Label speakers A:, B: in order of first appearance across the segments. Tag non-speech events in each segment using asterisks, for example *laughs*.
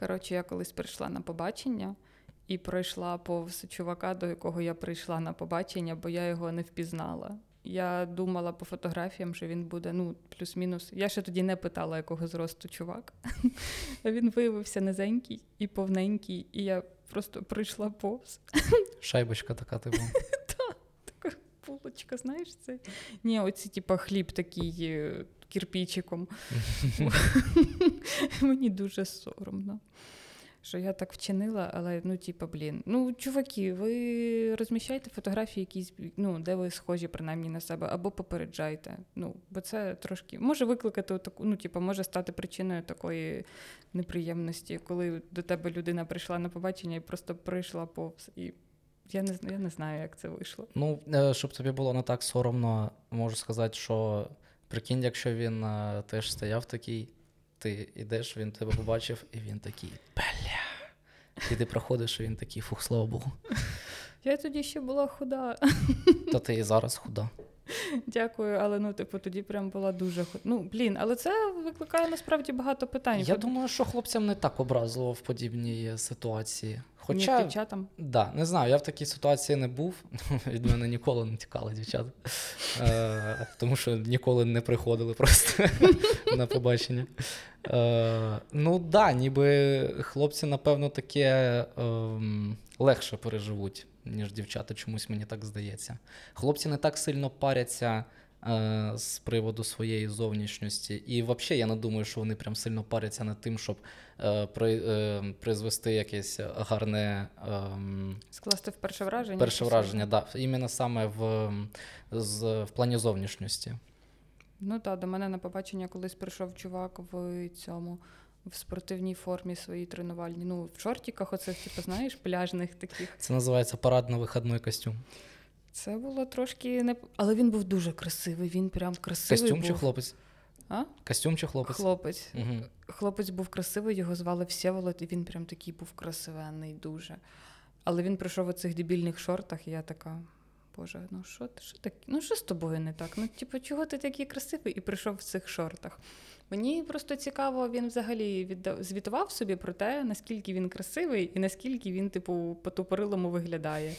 A: Коротше, я колись прийшла на побачення і пройшла повз чувака, до якого я прийшла на побачення, бо я його не впізнала. Я думала по фотографіям, що він буде ну, плюс-мінус. Я ще тоді не питала, якого зросту чувак. *laughs* Він виявився низенький і повненький, і я просто прийшла повз.
B: Шайбочка така, типу. *laughs*
A: Така булочка, знаєш це? Ні, оці, типа, хліб такий е, кірпічиком. Мені дуже соромно. Що я так вчинила, але ну, типа, блін. Ну, чуваки, ви розміщайте фотографії, якісь, ну, де ви схожі принаймні на себе, або попереджайте. Ну, бо це трошки може викликати таку, ну, типа, може стати причиною такої неприємності, коли до тебе людина прийшла на побачення і просто прийшла повз. І я не, я не знаю, як це вийшло.
B: Ну, е, щоб тобі було не так соромно, можу сказати, що прикинь, якщо він е, теж стояв такий, ти йдеш, він тебе побачив, і він такий бля. І ти проходиш, і він такий, фух, слава Богу.
A: Я тоді ще була худа.
B: Та ти і зараз худа.
A: Дякую, але ну, типу, тоді прям була дуже худа. Ну, блін, але це викликає насправді багато питань.
B: Я думаю, що хлопцям не так образливо в подібній ситуації.
A: Хоча... Ні, дівчатам.
B: Да, не знаю, я в такій ситуації не був. *laughs* Від мене ніколи не тікали дівчата. Е, тому що ніколи не приходили просто *laughs* на побачення. Е, ну так, да, ніби хлопці, напевно, таке е, легше переживуть, ніж дівчата, чомусь мені так здається. Хлопці не так сильно паряться. Е, з приводу своєї зовнішності. І взагалі я не думаю, що вони прям сильно паряться над тим, щоб е, е, призвести якесь гарне ем,
A: скласти в перше враження.
B: Перше враження, так. Да. Іменно саме в, з, в плані зовнішності.
A: Ну так, до мене на побачення колись прийшов чувак в цьому. В спортивній формі своїй тренувальній. Ну, в шортиках, оцих, типу, знаєш, пляжних таких.
B: Це називається парадно-виходний костюм.
A: Це було трошки не. Але він був дуже красивий, він прям красивий.
B: Костюм
A: був.
B: чи хлопець?
A: А?
B: Костюм чи хлопець?
A: Хлопець. Угу. Хлопець був красивий, його звали Всеволод, і він прям такий був красивенний дуже. Але він прийшов у цих дебільних шортах, і я така. Боже, ну що ти що так? Ну що з тобою не так? Ну, типу, чого ти такий красивий і прийшов в цих шортах? Мені просто цікаво, він взагалі віддав, звітував собі про те, наскільки він красивий і наскільки він, типу, по-тупорилому виглядає.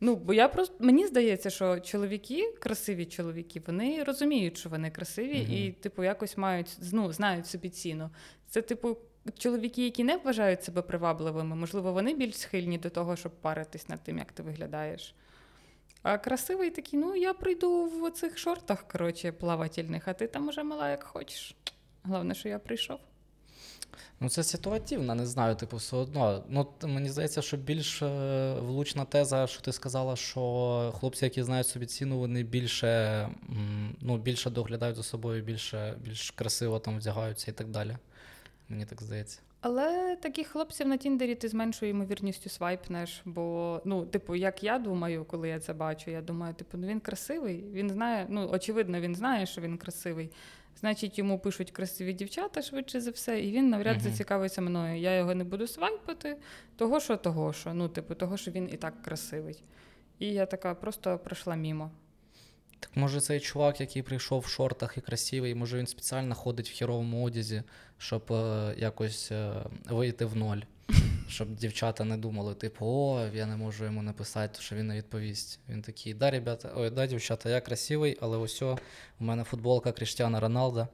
A: Ну, бо я просто мені здається, що чоловіки, красиві чоловіки, вони розуміють, що вони красиві, угу. і, типу, якось мають ну, знають собі ціну. Це, типу, чоловіки, які не вважають себе привабливими, можливо, вони більш схильні до того, щоб паритись над тим, як ти виглядаєш. А красивий такий, ну я прийду в цих шортах, коротше, плавательних, а ти там уже мала як хочеш. Головне, що я прийшов.
B: Ну, це ситуативно, не знаю, типу, все одно. Ну, Мені здається, що більш е, влучна теза, що ти сказала, що хлопці, які знають собі ціну, вони більше ну, більше доглядають за собою, більше, більш красиво там вдягаються і так далі. Мені так здається.
A: Але таких хлопців на Тіндері ти з меншою ймовірністю свайпнеш. Бо, ну, типу, як я думаю, коли я це бачу, я думаю, типу, ну він красивий. Він знає, ну, очевидно, він знає, що він красивий. Значить, йому пишуть красиві дівчата швидше за все, і він навряд uh-huh. зацікавиться мною. Я його не буду свайпати, того що, того що. Ну, типу, того, що він і так красивий. І я така просто пройшла мімо.
B: Так може цей чувак, який прийшов в шортах і красивий, може він спеціально ходить в хіровому одязі, щоб е, якось е, вийти в ноль. Щоб дівчата не думали, типу, о, я не можу йому написати, що він не відповість. Він такий, да, ребята, ой, да, дівчата, я красивий, але ось у мене футболка Кріштіана Роналда.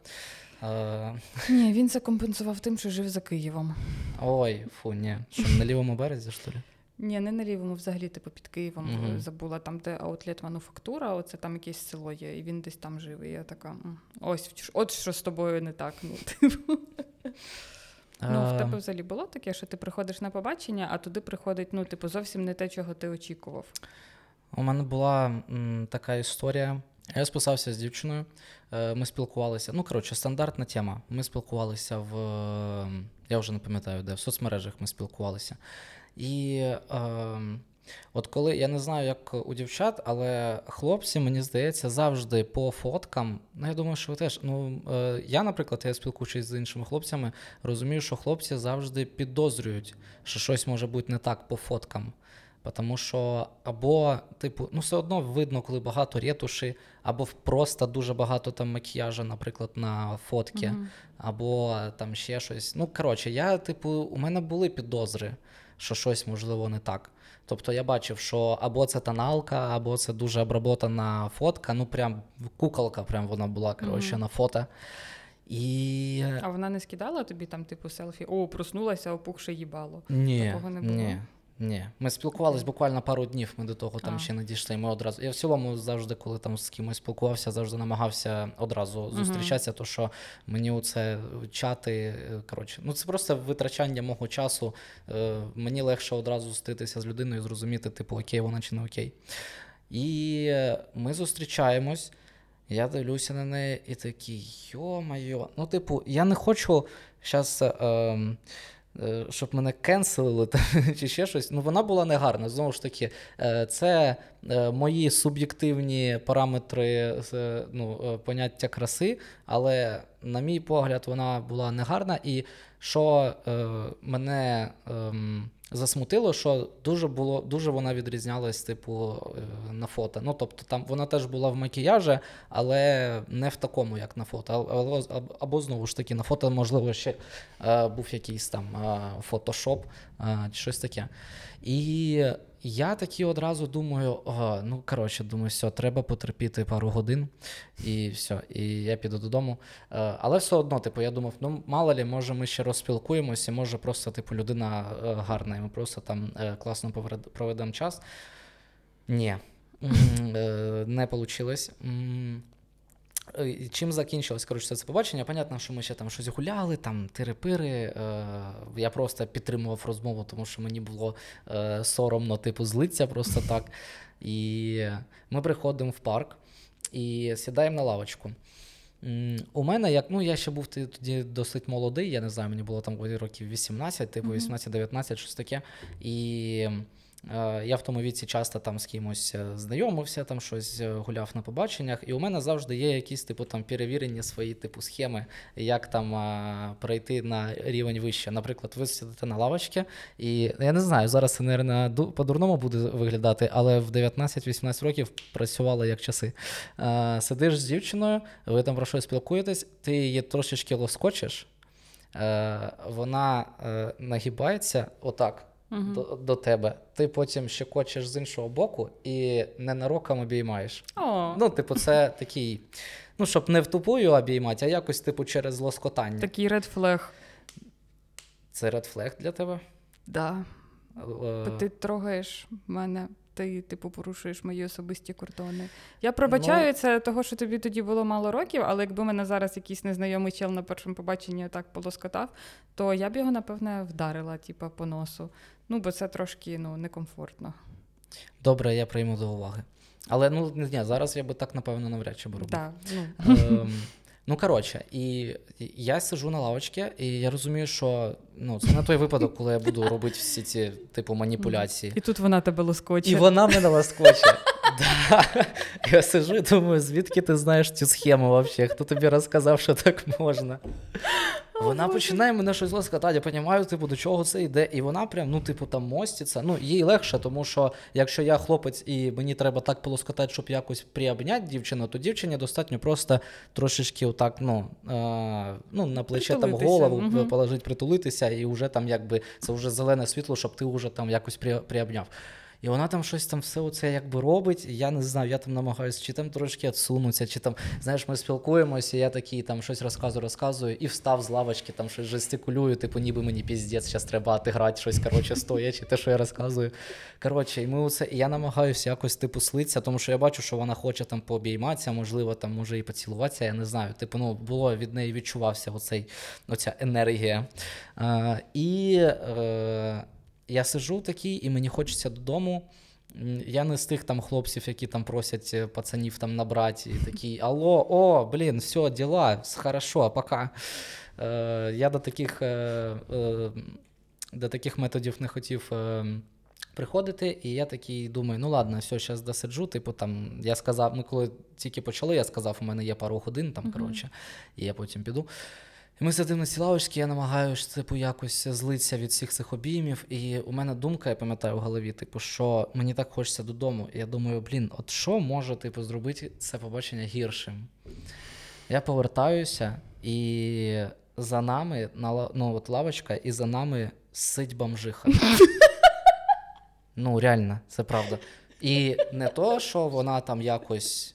A: Ні, він це компенсував тим, що жив за Києвом.
B: Ой, фу, ні. Що на лівому березі, що ли?
A: Ні, не на лівому, взагалі, типу, під Києвом uh-huh. забула, там, де аутлет мануфактура, оце там якесь село є, і він десь там живе. І я така, ось, от що з тобою не так. ну, *laughs* типу. Ну, в тебе взагалі було таке, що ти приходиш на побачення, а туди приходить, ну, типу, зовсім не те, чого ти очікував.
B: У мене була м, така історія. Я списався з дівчиною, е, ми спілкувалися. Ну, коротше, стандартна тема. Ми спілкувалися в. Я вже не пам'ятаю, де в соцмережах ми спілкувалися. І е, от коли я не знаю, як у дівчат, але хлопці, мені здається, завжди по фоткам. Ну, я думаю, що ви теж. Ну, е, я, наприклад, я спілкуючись з іншими хлопцями, розумію, що хлопці завжди підозрюють, що щось може бути не так по фоткам. Тому що або, типу, ну все одно видно, коли багато ретуші, або просто дуже багато там макіяжу, наприклад, на фотки,
A: Мгм.
B: або там ще щось. Ну, коротше, я, типу, у мене були підозри, що щось можливо не так. Тобто я бачив, що або це тоналка, або це дуже обработана фотка. Ну, прям куколка, прям вона була, коротше,
A: Мгм.
B: на фото. І
A: А вона не скидала тобі там, типу, селфі, о, проснулася, опухше їбало.
B: Ні,
A: Такого не було?
B: ні, ні. Ми спілкувались буквально пару днів, ми до того там
A: А.
B: ще не дійшли. Ми одразу. Я в цілому завжди, коли там з кимось спілкувався, завжди намагався одразу зустрічатися, то що мені оце чати, е, коротше, ну це просто витрачання мого часу. Е, Мені легше одразу зустрітися з людиною і зрозуміти, типу, окей, вона чи не окей. І ми зустрічаємось. Я дивлюся на неї і такий, йо-майо. Ну, типу, я не хочу зараз, е, щоб мене кенселили *laughs* чи ще щось. Ну, вона була негарна. Знову ж таки, е, це е, мої суб'єктивні параметри ну, е, поняття краси, але, на мій погляд, вона була негарна. І що е, мене ем, засмутило, що дуже було дуже вона відрізнялась, типу, е, на фото. Ну, тобто, там вона теж була в макіяжі, але не в такому, як на фото. Або, або, знову ж таки, на фото, можливо, ще е, був якийсь там е, фотошоп е, чи щось таке. І я такі одразу думаю: ага, ну коротше, думаю, все, треба потерпіти пару годин, і все, і я піду додому. Е, Але все одно, типу, я думав, ну мало лі, може, ми ще розспілкуємося, може, просто типу людина е, гарна, і ми просто там е, класно проведемо час. Ні, не вийшло. Чим закінчилось коротше, це побачення? Понятно, що ми ще там щось гуляли, там тири-пири. Е, я просто підтримував розмову, тому що мені було е, соромно, типу, злиться просто *laughs* так. І ми приходимо в парк і сідаємо на лавочку. У мене, як ну я ще був тоді досить молодий, я не знаю, мені було там років 18, типу 18-19, щось таке. І е, я в тому віці часто там з кимось е, знайомився, там щось е, гуляв на побаченнях. І у мене завжди є якісь типу там перевірені свої типу схеми, як там е, перейти на рівень вище. Наприклад, ви сидите на лавочці, і я не знаю, зараз це, мабуть, по-дурному буде виглядати, але в 19-18 років працювала як часи. Е, сидиш з дівчиною, ви там про щось спілкуєтесь, ти її трошечки лоскочиш, е, вона е, нагибається отак.
A: Мгм.
B: До, до тебе, ти потім ще кочеш з іншого боку і ненароком обіймаєш.
A: О,
B: Ну, типу, це *laughs* такий, ну, щоб не в тупую обіймати, а якось, типу, через лоскотання.
A: такий ред флег.
B: Це ред флег для тебе?
A: Да.
B: Е,
A: ти трогаєш мене, ти, типу, порушуєш мої особисті кордони. Я пробачаю
B: Ну-
A: це того, що тобі тоді було мало років, але якби мене зараз якийсь незнайомий чел на першому побаченні так полоскотав, то я б його, напевне, вдарила, типу, по носу. Ну, бо це трошки ну, некомфортно.
B: Добре, я прийму до уваги. Але ну ні, зараз я би так, напевно, навряд чи би робив.
A: Да, ну.
B: Ем, ну, коротше, і я сижу на лавочці, і я розумію, що ну, це не той випадок, коли я буду робити всі ці типу маніпуляції.
A: І тут вона тебе лоскоче.
B: І вона мене лоскоче. Да. Я сижу і думаю, звідки ти знаєш цю схему взагалі? Хто тобі розказав, що так можна? Вона починає мене щось лоскотати, я розумію, типу, до чого це йде. І вона прям, ну, типу, там моститься. Ну, їй легше, тому що якщо я хлопець і мені треба так полоскотати, щоб якось приобняти дівчину, то дівчині достатньо просто трошечки отак, ну, е, ну на плече там голову
A: мгм.
B: положити, притулитися, і вже там якби це вже зелене світло, щоб ти вже там якось при, приобняв. І вона там щось там все оце якби робить. Я не знаю, я там намагаюся чи там трошки відсунутися, чи там, знаєш, ми спілкуємося, я такий там щось розказую, розказую, і встав з лавочки, там щось жестикулюю, типу, ніби мені піздець, зараз треба отиграти щось, коротше, стоячи, те, що я розказую. Коротше, і ми оце, і я намагаюся якось типу слитися, тому що я бачу, що вона хоче там пообійматися, можливо, там може і поцілуватися, я не знаю. Типу, ну, було від неї відчувався оцей, оця енергія. А, і е, я сижу такий, і мені хочеться додому. Я не з тих там хлопців, які там просять е, пацанів там набрати, і такий Алло, о, блін, все, діла, хорошо, пока. Е, я до таких, е, е, до таких методів не хотів. Е, Приходити, і я такий думаю, ну ладно, все, зараз досиджу. Типу, там я сказав, ми коли тільки почали, я сказав, у мене є пару годин, там, коротше, і я потім піду. І ми сидимо на цій лавочці, я намагаюся типу, якось злитися від всіх цих обіймів. І у мене думка, я пам'ятаю в голові, типу, що мені так хочеться додому. І я думаю, блін, от що може типу, зробити це побачення гіршим? Я повертаюся, і за нами на ну, от лавочка, і за нами сить бомжиха. Ну, реально, це правда. І не то, що вона там якось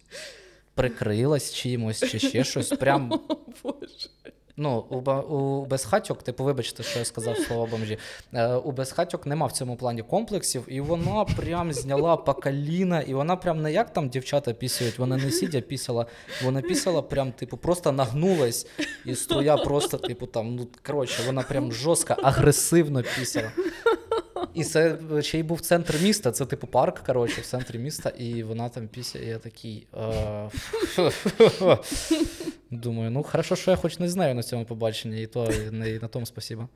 B: прикрилась чимось чи ще щось. Прям
A: Боже.
B: Ну, у, у безхатьок, типу, вибачте, що я сказав слово бомжі. Е, у безхатьок нема в цьому плані комплексів, і вона прям зняла пакаліна, і вона прям не як там дівчата пісяють, вона не сидя пісяла, вона пісяла прям, типу, просто нагнулась, і стоя просто, типу, там, ну, коротше, вона прям жорстко, агресивно пісяла. І це ще й був центр міста, це типу парк, коротше, в центрі міста, і вона там після, я такий. Е... *laughs* Думаю, ну хорошо, що я хоч не знаю на цьому побаченні, і то не на тому спасіба.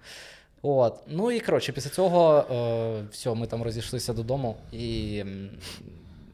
B: От. Ну і коротше, після цього е, все, ми там розійшлися додому, і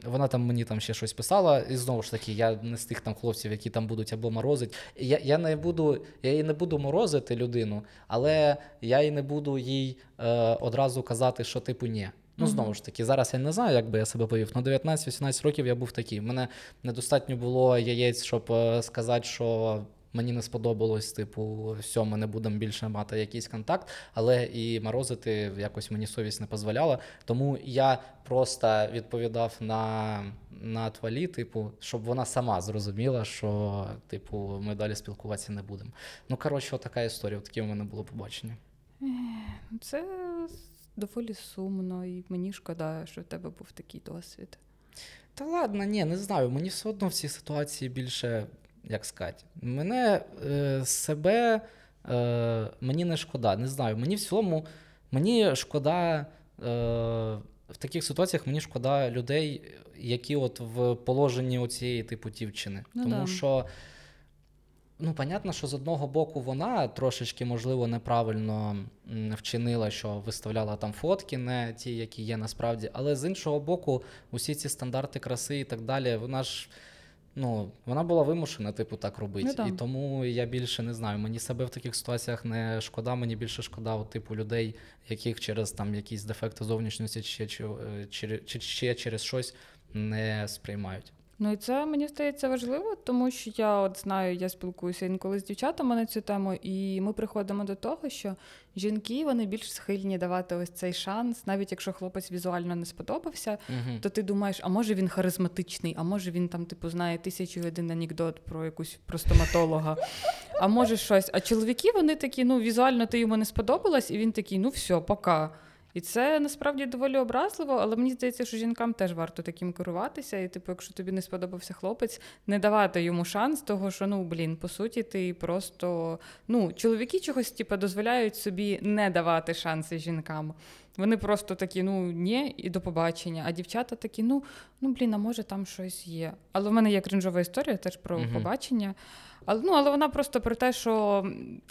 B: вона там мені там ще щось писала. І знову ж таки, я не з тих там хлопців, які там будуть або морозить. Я, я не буду, я її не буду морозити людину, але я і не буду їй е, одразу казати, що типу ні. Ну, знову ж таки, зараз я не знаю, як би я себе повів. На 19-18 років я був такий. Мене недостатньо було яєць, щоб е, сказати, що мені не сподобалось, типу, все, ми не будемо більше мати якийсь контакт, але і морозити якось мені совість не дозволяла. Тому я просто відповідав на, на твалі, типу, щоб вона сама зрозуміла, що типу, ми далі спілкуватися не будемо. Ну, коротше, така історія, таке у мене було побачення.
A: Це доволі сумно, і мені шкода, що в тебе був такий досвід.
B: Та ладно, ні, не знаю. Мені все одно в цій ситуації більше, як сказати, мене е, себе е, мені не шкода. Не знаю. Мені в цілому, мені шкода. Е, в таких ситуаціях мені шкода людей, які от в положенні оцієї типу дівчини.
A: Ну
B: Тому
A: да.
B: що, ну, понятно, що з одного боку вона трошечки, можливо, неправильно вчинила, що виставляла там фотки, не ті, які є насправді. Але з іншого боку, усі ці стандарти краси і так далі, вона ж. Ну, вона була вимушена, типу, так робити.
A: Ну.
B: І тому я більше не знаю. Мені себе в таких ситуаціях не шкода, мені більше шкода, от, типу, людей, яких через там якісь дефекти зовнішності чи, чи, чи, чи, чи ще через щось не сприймають.
A: Ну і це мені здається важливо, тому що я от знаю, я спілкуюся інколи з дівчатами на цю тему, і ми приходимо до того, що жінки вони більш схильні давати ось цей шанс, навіть якщо хлопець візуально не сподобався,
B: Угу.
A: то ти думаєш, а може він харизматичний, а може він там, типу, знає тисячу один анекдот про якусь про стоматолога, а може щось. А чоловіки вони такі, ну візуально ти йому не сподобалась, і він такий, ну все, пока. І це насправді доволі образливо, але мені здається, що жінкам теж варто таким керуватися. І, типу, якщо тобі не сподобався хлопець, не давати йому шанс, того що ну блін, по суті, ти просто ну чоловіки чогось типу, дозволяють собі не давати шанси жінкам. Вони просто такі, ну ні, і до побачення. А дівчата такі, ну ну блін, а може там щось є. Але в мене є кринжова історія теж про
B: Мгм.
A: побачення. Але, ну, але вона просто про те, що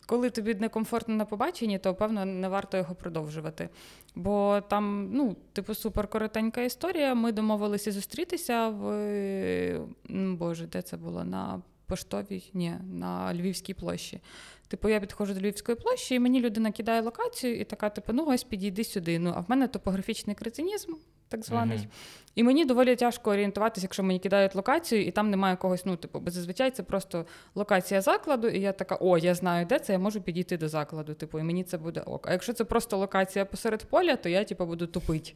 A: коли тобі некомфортно на побаченні, то певно не варто його продовжувати. Бо там, ну, типу, супер коротенька історія. Ми домовилися зустрітися в Боже, де це було? На поштовій, ні, на Львівській площі. Типу, я підходжу до Львівської площі, і мені людина кидає локацію, і така, типу, ну ось підійди сюди. Ну, а в мене топографічний кретинізм, так званий.
B: Мгм.
A: І мені доволі тяжко орієнтуватися, якщо мені кидають локацію, і там немає когось, ну, типу, бо зазвичай це просто локація закладу, і я така, о, я знаю, де це, я можу підійти до закладу, типу, і мені це буде ок. А якщо це просто локація посеред поля, то я, типу, буду тупить.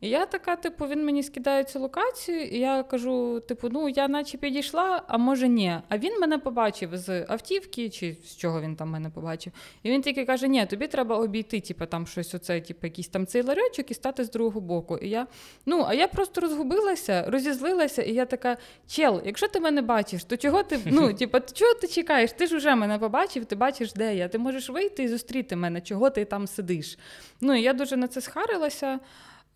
A: І я така, типу, він мені скидає цю локацію, і я кажу: типу, ну я наче підійшла, а може ні. А він мене побачив з автівки, чи з чого він там мене побачив. І він тільки каже: Ні, тобі треба обійти, типу, там щось, оце, типу, якийсь там цей ларьочок і стати з другого боку. І я, ну, а я просто розгубилася, розізлилася, і я така: чел, якщо ти мене бачиш, то чого ти, ну, *laughs* типу, чого ти чекаєш? Ти ж вже мене побачив, ти бачиш, де я. Ти можеш вийти і зустріти мене, чого ти там сидиш. Ну, і я дуже на це схарилася.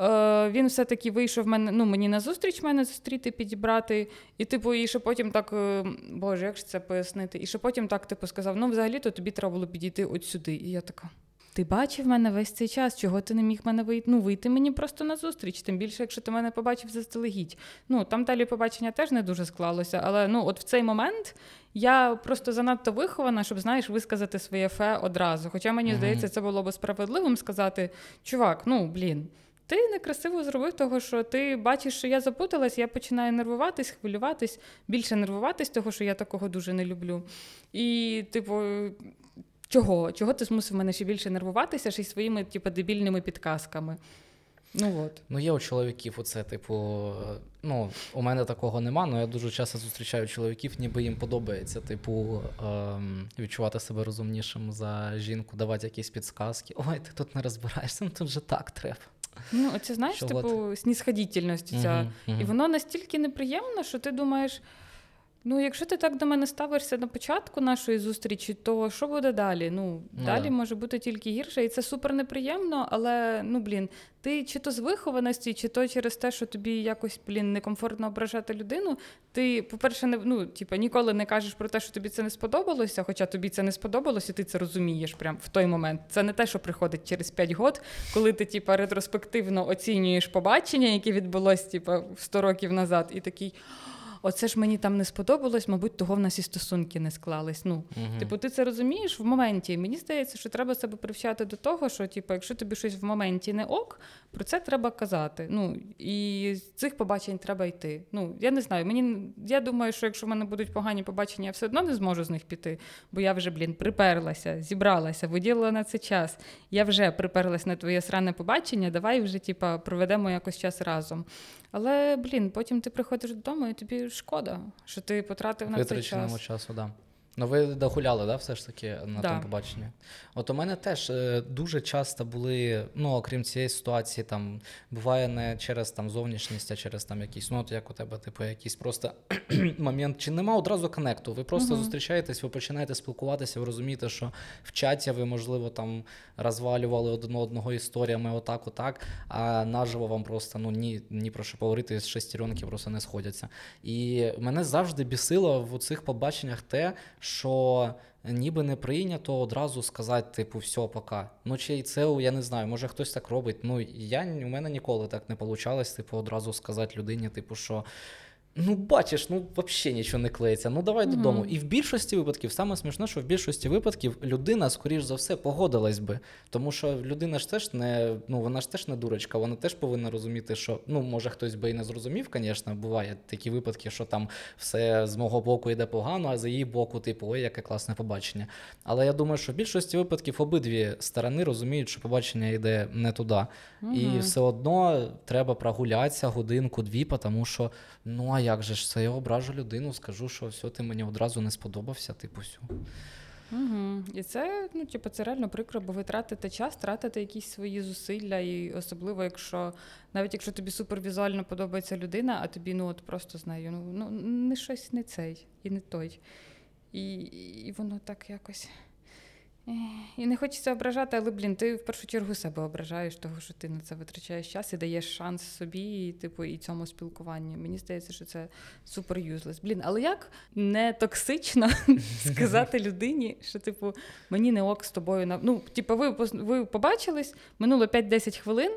A: Е, він все-таки вийшов мене, ну, мені на зустріч мене зустріти, підібрати. І, типу, і ще потім так, е, боже, як ж це пояснити? І ще потім так, типу, сказав: ну, взагалі-то тобі треба було підійти от сюди. І я така. ти бачив мене весь цей час, чого ти не міг мене вийти? Ну, вийти мені просто на зустріч, тим більше, якщо ти мене побачив заздалегідь. Ну, там далі побачення теж не дуже склалося, але ну, от в цей момент я просто занадто вихована, щоб, знаєш, висказати своє фе одразу. Хоча мені
B: Мгм.
A: здається, це було би справедливим сказати: чувак, ну блін. Ти некрасиво зробив того, що ти бачиш, що я запуталась, я починаю нервуватись, хвилюватись, більше нервуватись, того, що я такого дуже не люблю. І, типу, чого? Чого ти змусив мене ще більше нервуватися, ще й своїми, типу, дебільними підказками? Ну от.
B: Ну, є у чоловіків оце, типу, ну, у мене такого нема, але я дуже часто зустрічаю чоловіків, ніби їм подобається, типу, ем, відчувати себе розумнішим за жінку, давати якісь підсказки. Ой, ти тут не розбираєшся, ну тут же так треба.
A: Ну, оце знаєш,
B: Що
A: типу, снісходітельність ця.
B: Угу, угу.
A: І воно настільки неприємно, що ти думаєш. Ну, якщо ти так до мене ставишся на початку нашої зустрічі, то що буде далі? Ну,
B: Ну,
A: далі
B: да.
A: може бути тільки гірше, і це супер неприємно, але ну блін, ти чи то з вихованості, чи то через те, що тобі якось блін некомфортно ображати людину. Ти, по-перше, не ну, типу, ніколи не кажеш про те, що тобі це не сподобалося, хоча тобі це не сподобалося, і ти це розумієш прямо в той момент. Це не те, що приходить через 5 років, коли ти типу, ретроспективно оцінюєш побачення, яке відбулось типу, 100 років назад, і такий. Оце ж мені там не сподобалось, мабуть, того в нас і стосунки не склались. Ну,
B: Мгм.
A: Типу, ти це розумієш в моменті. Мені здається, що треба себе привчати до того, що типу, якщо тобі щось в моменті не ок, про це треба казати. Ну і з цих побачень треба йти. Ну я не знаю. Мені я думаю, що якщо в мене будуть погані побачення, я все одно не зможу з них піти, бо я вже, блін, приперлася, зібралася, виділила на це час. Я вже приперлась на твоє сране побачення. Давай вже, типа, проведемо якось час разом. Але, блін, потім ти приходиш додому, і тобі шкода, що ти потратив на це час.
B: часу. Да. Ну, ви догуляли, да, все ж таки на
A: Да.
B: тому побаченні? От у мене теж е, дуже часто були, ну, окрім цієї ситуації, там буває не через там зовнішність, а через там якісь, ну, от як у тебе, типу, якийсь просто *clears throat* момент, чи нема одразу коннекту. Ви просто
A: Мгм.
B: зустрічаєтесь, ви починаєте спілкуватися, ви розумієте, що в чаті ви, можливо, там розвалювали один одного історіями, отак, отак, а наживо вам просто ну ні, ні про що поговорити з шестеренки просто не сходяться. І мене завжди бісило в цих побаченнях те, що ніби не прийнято одразу сказати, типу, все, пока. Ну чи це я не знаю, може хтось так робить. Ну я у мене ніколи так не вийшло, типу, одразу сказати людині, типу, що. Ну, бачиш, ну взагалі нічого не клеїться. Ну давай
A: Мгм.
B: додому. І в більшості випадків, саме смішне, що в більшості випадків людина, скоріш за все, погодилась би. Тому що людина ж теж не, ну вона ж теж не дурочка, вона теж повинна розуміти, що ну може хтось би і не зрозумів, звісно, буває такі випадки, що там все з мого боку йде погано, а з її боку, типу, ой, яке класне побачення. Але я думаю, що в більшості випадків обидві сторони розуміють, що побачення йде не туди. І все одно треба прогулятися годинку-дві, тому що ну а як же ж це я ображу людину, скажу, що все, ти мені одразу не сподобався, типу, все.
A: Угу. І це, ну, типу, це реально прикро, бо ви тратите час, тратите якісь свої зусилля, і особливо, якщо навіть якщо тобі супервізуально подобається людина, а тобі ну от просто з нею, ну, ну не щось не цей і не той. І, і воно так якось. І не хочеться ображати, але блін, ти в першу чергу себе ображаєш, того, що ти на це витрачаєш час і даєш шанс собі, і, типу, і цьому спілкуванню. Мені здається, що це супер юзлес. Блін, але як не токсично *laughs* сказати людині, що типу мені не ок з тобою на ну, типу, ви ви побачились, минуло 5-10 хвилин.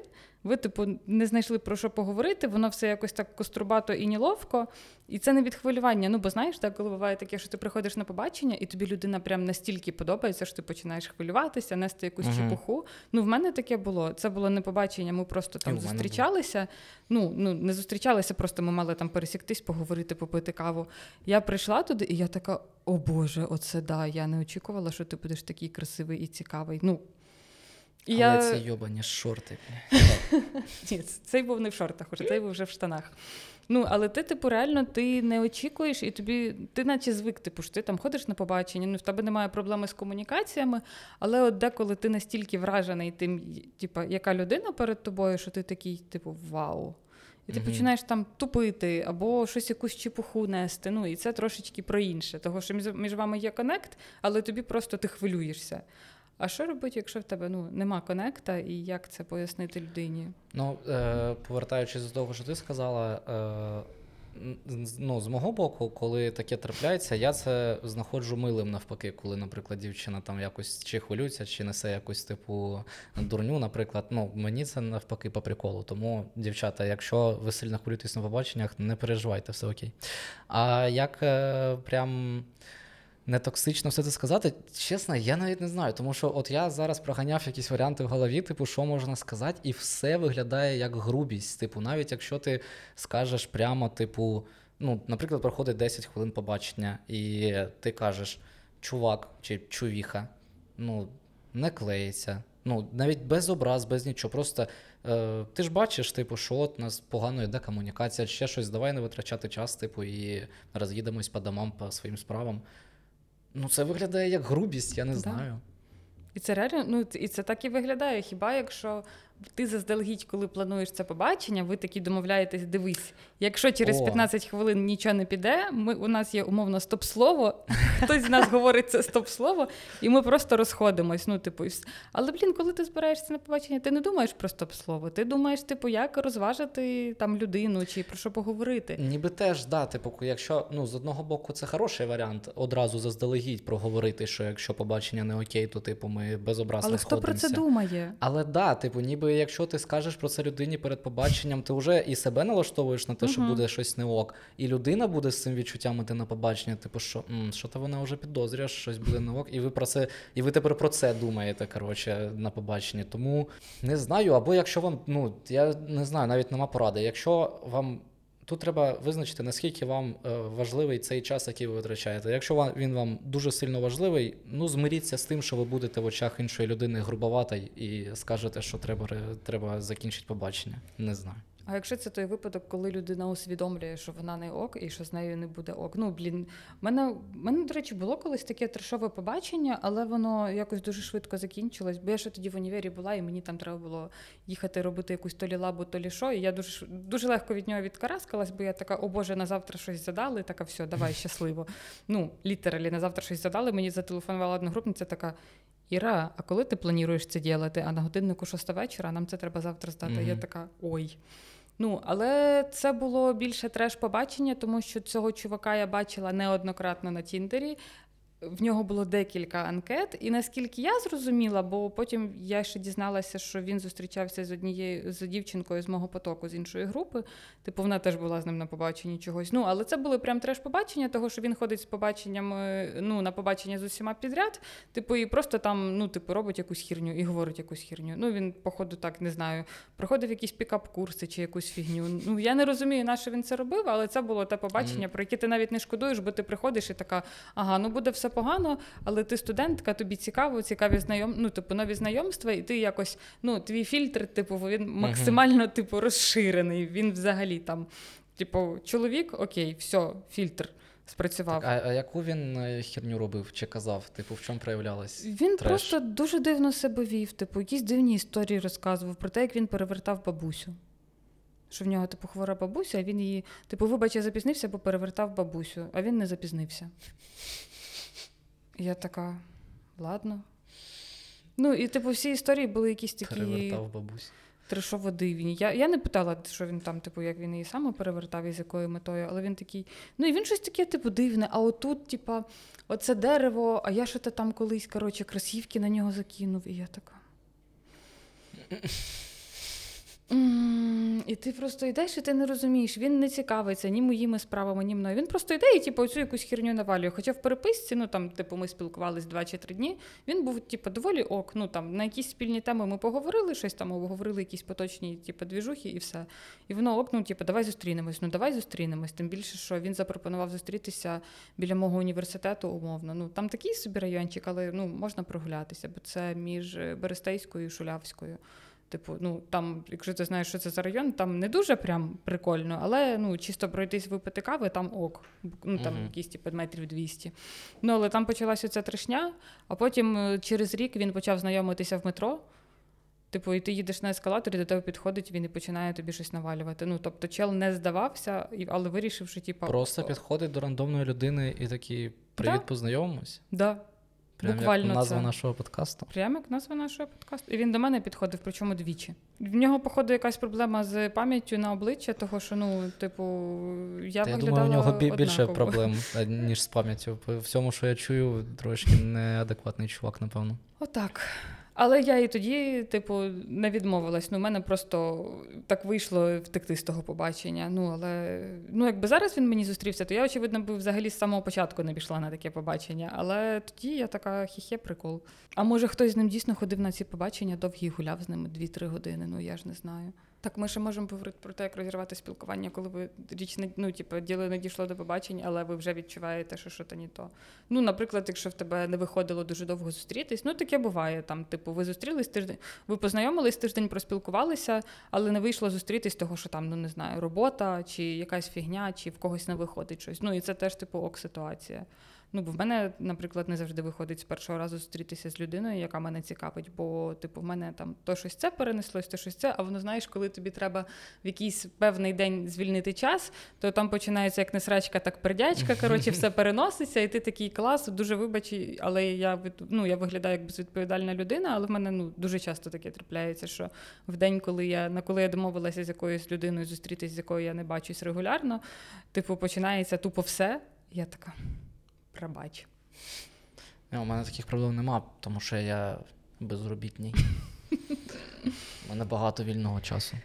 A: Ви, типу, не знайшли про що поговорити, воно все якось так кострубато і неловко. І це не від хвилювання. Ну, бо знаєш, так, коли буває таке, що ти приходиш на побачення, і тобі людина прям настільки подобається, що ти починаєш хвилюватися, нести якусь
B: Мгм.
A: чепуху. Ну, в мене таке було. Це було не побачення, ми просто там
B: було.
A: зустрічалися. Ну, ну, не зустрічалися, просто ми мали там пересіктись, поговорити, попити каву. Я прийшла туди, і я така: о Боже, оце да. Я не очікувала, що ти будеш такий красивий і цікавий. Ну,
B: Але
A: я...
B: ці йобані шорти. *laughs*
A: Ні, цей був не в шортах, уже цей був вже в штанах. Ну, але ти, типу, реально ти не очікуєш, і тобі ти наче звик, типу, що ти там ходиш на побачення, ну в тебе немає проблеми з комунікаціями, але от деколи ти настільки вражений тим, типу, яка людина перед тобою, що ти такий, типу, вау. І ти
B: Мгм.
A: починаєш там тупити або щось якусь чепуху нести. Ну і це трошечки про інше. Того, що між- між вами є конект, але тобі просто ти хвилюєшся. А що робити, якщо в тебе ну, нема конекта, і як це пояснити людині?
B: Ну, е, повертаючись до того, що ти сказала, е, ну, з мого боку, коли таке трапляється, я це знаходжу милим навпаки, коли, наприклад, дівчина там якось чи хвилюється, чи несе якусь типу дурню, наприклад. Ну, мені це навпаки по приколу. Тому, дівчата, якщо ви сильно хвилюєтесь на побаченнях, не переживайте, все окей. А як е, прям. Не токсично все це сказати, чесно, я навіть не знаю, тому що от я зараз проганяв якісь варіанти в голові, типу, що можна сказати, і все виглядає як грубість. Типу, навіть якщо ти скажеш прямо, типу, ну, наприклад, проходить 10 хвилин побачення, і ти кажеш чувак чи чувіха, ну, не клеїться. Ну, навіть без образ, без нічого. Просто е, ти ж бачиш, типу, що от у нас погано йде комунікація, ще щось, давай не витрачати час, типу, і роз'їдемось по домам, по своїм справам. Ну, це виглядає як грубість, я не знаю.
A: І це реально, ну і це так і виглядає. Хіба якщо ти заздалегідь, коли плануєш це побачення, ви такі домовляєтесь, дивись, якщо через
B: О.
A: 15 хвилин нічого не піде, ми, у нас є умовно стоп-слово, *laughs* хтось з нас говорить це стоп-слово, і ми просто розходимось. Ну, типу, але блін, коли ти збираєшся на побачення, ти не думаєш про стоп-слово, ти думаєш, типу, як розважити там людину чи про що поговорити.
B: Ніби теж, да, типу, якщо ну, з одного боку це хороший варіант одразу заздалегідь проговорити, що якщо побачення не окей, то типу ми без образ
A: Але хто про це думає?
B: Але да, типу, ніби якщо ти скажеш про це людині перед побаченням, ти вже і себе налаштовуєш на те, що буде щось не ок, і людина буде з цим відчуттям іти на побачення, типу, що «М, що то вона вже підозрює, що щось буде не ок, і ви про це, і ви тепер про це думаєте, коротше, на побаченні. Тому не знаю, або якщо вам, ну я не знаю, навіть нема поради. Якщо вам. Тут треба визначити, наскільки вам е, важливий цей час, який ви витрачаєте. Якщо він вам дуже сильно важливий, ну змиріться з тим, що ви будете в очах іншої людини грубовата і скажете, що треба, ре- треба закінчити побачення. Не знаю.
A: А якщо це той випадок, коли людина усвідомлює, що вона не ок і що з нею не буде ок. Ну блін, в мене, в мене, до речі, було колись таке трешове побачення, але воно якось дуже швидко закінчилось. Бо я ще тоді в універі була, і мені там треба було їхати робити якусь то лі лабу, то лі шо. І я дуже дуже легко від нього відкараскалась, бо я така, о Боже, на завтра щось задали. Така, все, давай щасливо. Ну, літералі, на завтра щось задали. Мені зателефонувала одногрупниця така. Іра, а коли ти плануєш це діяти? А на годиннику 6 вечора, нам це треба завтра здати. Я така ой. Ну, але це було більше треш-побачення, тому що цього чувака я бачила неоднократно на Тіндері. В нього було декілька анкет, і наскільки я зрозуміла, бо потім я ще дізналася, що він зустрічався з однією з дівчинкою з мого потоку з іншої групи. Типу, вона теж була з ним на побаченні чогось. Ну, але це були прям треш-побачення, того що він ходить з побаченнями, ну, на побачення з усіма підряд. Типу, і просто там, ну, типу, робить якусь хірню і говорить якусь хірню. Ну, він, походу, так не знаю, проходив якісь пікап-курси чи якусь фігню. Ну, я не розумію, на що він це робив, але це було те побачення, про яке ти навіть не шкодуєш, бо ти приходиш і така, ага, ну буде все погано, але ти студентка, тобі цікаво, цікаві знайом... ну, типу, нові знайомства, і ти якось, ну, твій фільтр, типу, він максимально, типу, розширений. Він взагалі там, типу, чоловік, окей, все, фільтр спрацював.
B: Так, а, а яку він е, херню робив чи казав? Типу, в чому проявлялась?
A: Він
B: Треш.
A: просто дуже дивно себе вів, типу, якісь дивні історії розказував про те, як він перевертав бабусю. Що в нього, типу, хвора бабуся, а він її, типу, вибач, я запізнився, бо перевертав бабусю, а він не запізнився. Я така, ладно. Ну, і типу, всі історії були якісь такі
B: Перевертав бабусь.
A: трешово дивні. Я, я не питала, що він там, типу, як він її саме перевертав і з якою метою, але він такий. Ну і він щось таке, типу, дивне. А отут, типа, оце дерево, а я що то там колись, коротше, кросівки на нього закинув, і я така. І ти просто йдеш, і ти не розумієш. Він не цікавиться ні моїми справами, ні мною. Він просто йде і типу, оцю якусь херню навалює. Хоча в переписці, ну там, типу, ми спілкувались два чи три дні. Він був, типу, доволі ок. Ну там на якісь спільні теми ми поговорили, щось там обговорили, якісь поточні, типу, двіжухи, і все. І воно ок, ну, типу, давай зустрінемось. Ну давай зустрінемось. Тим більше, що він запропонував зустрітися біля мого університету, умовно. Ну там такий собі райончик, але ну можна прогулятися, бо це між е, Берестейською і Шулявською. Типу, ну там, якщо ти знаєш, що це за район, там не дуже прям прикольно, але ну чисто пройтись випити кави, там ок. Ну там
B: Мгм.
A: якісь типу, метрів 200. Ну але там почалася ця трешня, а потім е, через рік він почав знайомитися в метро. Типу, і ти їдеш на ескалаторі, до тебе підходить, він і починає тобі щось навалювати. Ну, тобто, чел не здавався, але вирішив, що типу,
B: Просто підходить до рандомної людини і такий привіт,
A: Да.
B: познайомимось.
A: Да.
B: Прям
A: Буквально
B: як назва
A: це.
B: нашого подкасту.
A: Прямо як назва нашого подкасту. І він до мене підходив, причому двічі. В нього, походу, якась проблема з пам'яттю на обличчя, того що, ну, типу, я
B: Та я думаю, у нього бі- більше
A: однаково.
B: проблем, ніж з пам'яттю. По всьому, що я чую, трошки неадекватний чувак, напевно.
A: Отак. Але я і тоді, типу, не відмовилась. Ну, у мене просто так вийшло втекти з того побачення. Ну, але ну, якби зараз він мені зустрівся, то я, очевидно, би взагалі з самого початку не пішла на таке побачення. Але тоді я така хіхе прикол. А може хтось з ним дійсно ходив на ці побачення, довгі гуляв з ними 2-3 години. Ну я ж не знаю. Так, ми ще можемо поговорити про те, як розірвати спілкування, коли ви річ не ну, типу, діло не дійшло до побачень, але ви вже відчуваєте, що щось не то. Ну, наприклад, якщо в тебе не виходило дуже довго зустрітись, ну таке буває. Там, типу, ви зустрілись тиждень, ви познайомились тиждень, проспілкувалися, але не вийшло зустрітись, того, що там, ну не знаю, робота, чи якась фігня, чи в когось не виходить щось. Ну і це теж типу ок ситуація. Ну, бо в мене, наприклад, не завжди виходить з першого разу зустрітися з людиною, яка мене цікавить. Бо, типу, в мене там то щось це перенеслось, то щось це, а воно знаєш, коли тобі треба в якийсь певний день звільнити час, то там починається як не срачка, так пердячка. *laughs* Коротше, все переноситься, і ти такий клас, дуже вибач, але я від- ну, я виглядаю як безвідповідальна людина, але в мене ну дуже часто таке трапляється, що в день, коли я на коли я домовилася з якоюсь людиною зустрітись, з якою я не бачусь регулярно, типу, починається тупо все. Я така. Пробач.
B: Ні, у мене таких проблем нема, тому що я безробітний. У мене багато вільного часу.